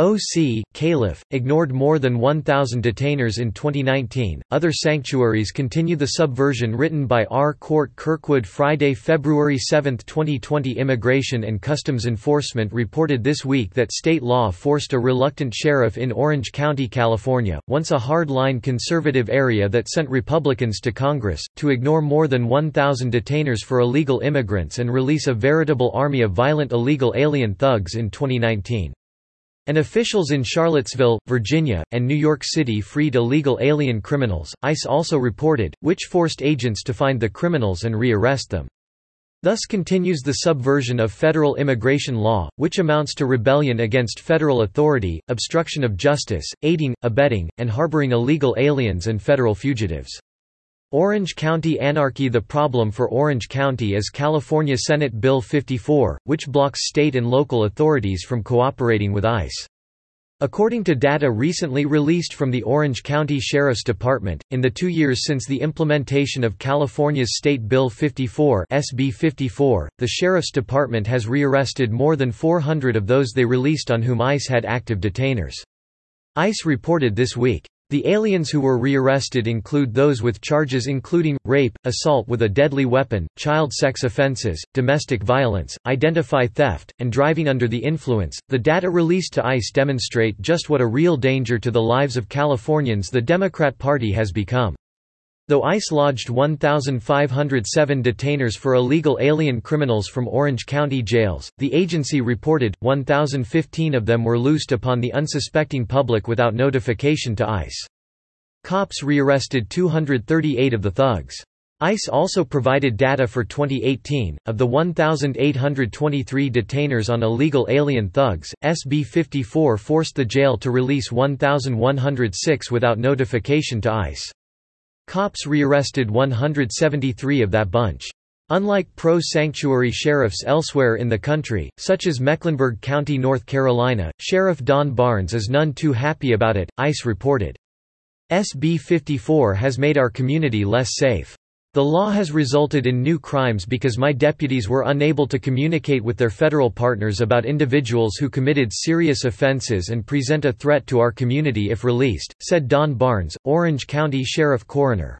OC, Calif, ignored more than 1,000 detainers in 2019. Other sanctuaries continue the subversion written by R. Cort Kirkwood Friday, February 7, 2020. Immigration and Customs Enforcement reported this week that state law forced a reluctant sheriff in Orange County, California, once a hard-line conservative area that sent Republicans to Congress, to ignore more than 1,000 detainers for illegal immigrants and release a veritable army of violent illegal alien thugs in 2019. And officials in Charlottesville, Virginia, and New York City freed illegal alien criminals, ICE also reported, which forced agents to find the criminals and re-arrest them. Thus continues the subversion of federal immigration law, which amounts to rebellion against federal authority, obstruction of justice, aiding, abetting, and harboring illegal aliens and federal fugitives. Orange County anarchy The problem for Orange County is California Senate Bill 54, which blocks state and local authorities from cooperating with ICE. According to data recently released from the Orange County Sheriff's Department, in the two years since the implementation of California's State Bill 54, SB 54 the Sheriff's Department has rearrested more than 400 of those they released on whom ICE had active detainers. ICE reported this week. The aliens who were rearrested include those with charges including, rape, assault with a deadly weapon, child sex offenses, domestic violence, identify theft, and driving under the influence. The data released to ICE demonstrate just what a real danger to the lives of Californians the Democrat Party has become. Though ICE lodged 1,507 detainers for illegal alien criminals from Orange County jails, the agency reported, 1,015 of them were loosed upon the unsuspecting public without notification to ICE. Cops rearrested 238 of the thugs. ICE also provided data for 2018. Of the 1,823 detainers on illegal alien thugs, SB 54 forced the jail to release 1,106 without notification to ICE. Cops rearrested 173 of that bunch. Unlike pro-sanctuary sheriffs elsewhere in the country, such as Mecklenburg County, North Carolina, Sheriff Don Barnes is none too happy about it, ICE reported. SB 54 has made our community less safe. The law has resulted in new crimes because my deputies were unable to communicate with their federal partners about individuals who committed serious offenses and present a threat to our community if released, said Don Barnes, Orange County Sheriff Coroner.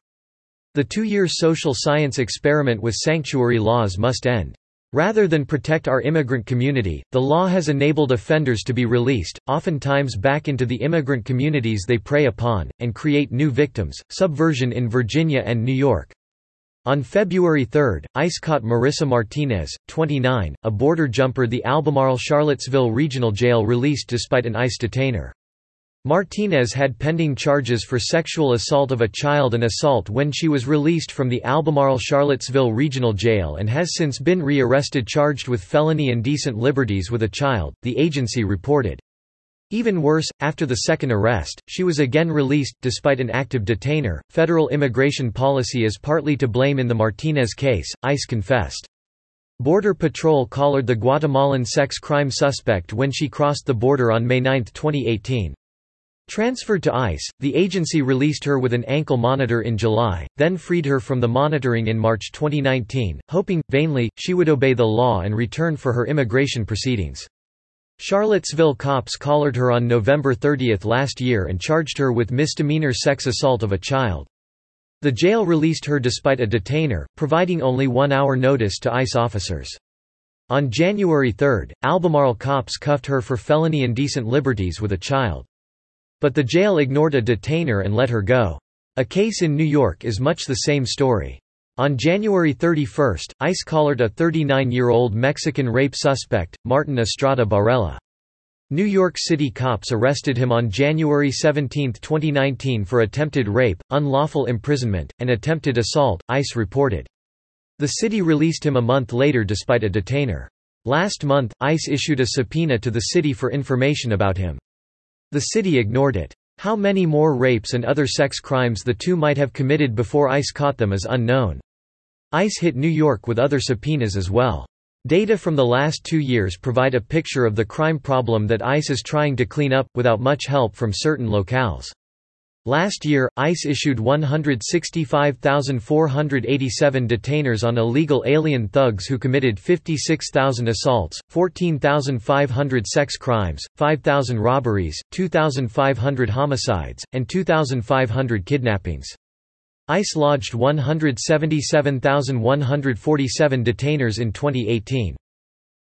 The two-year social science experiment with sanctuary laws must end. Rather than protect our immigrant community, the law has enabled offenders to be released, oftentimes back into the immigrant communities they prey upon, and create new victims. Subversion in Virginia and New York. On February 3, ICE caught Marissa Martinez, 29, a border jumper the Albemarle Charlottesville Regional Jail released despite an ICE detainer. Martinez had pending charges for sexual assault of a child and assault when she was released from the Albemarle Charlottesville Regional Jail and has since been re-arrested charged with felony indecent liberties with a child, the agency reported. Even worse, after the second arrest, she was again released, despite an active detainer. Federal immigration policy is partly to blame in the Martinez case, ICE confessed. Border Patrol collared the Guatemalan sex crime suspect when she crossed the border on May 9, 2018. Transferred to ICE, the agency released her with an ankle monitor in July, then freed her from the monitoring in March 2019, hoping, vainly, she would obey the law and return for her immigration proceedings. Charlottesville cops collared her on November 30 last year and charged her with misdemeanor sex assault of a child. The jail released her despite a detainer, providing only one hour notice to ICE officers. On January 3, Albemarle cops cuffed her for felony indecent liberties with a child. But the jail ignored a detainer and let her go. A case in New York is much the same story. On January 31, ICE collared a 39-year-old Mexican rape suspect, Martin Estrada Barella. New York City cops arrested him on January 17, 2019 for attempted rape, unlawful imprisonment, and attempted assault, ICE reported. The city released him a month later despite a detainer. Last month, ICE issued a subpoena to the city for information about him. The city ignored it. How many more rapes and other sex crimes the two might have committed before ICE caught them is unknown. ICE hit New York with other subpoenas as well. Data from the last two years provide a picture of the crime problem that ICE is trying to clean up, without much help from certain locales. Last year, ICE issued 165,487 detainers on illegal alien thugs who committed 56,000 assaults, 14,500 sex crimes, 5,000 robberies, 2,500 homicides, and 2,500 kidnappings. ICE lodged 177,147 detainers in 2018.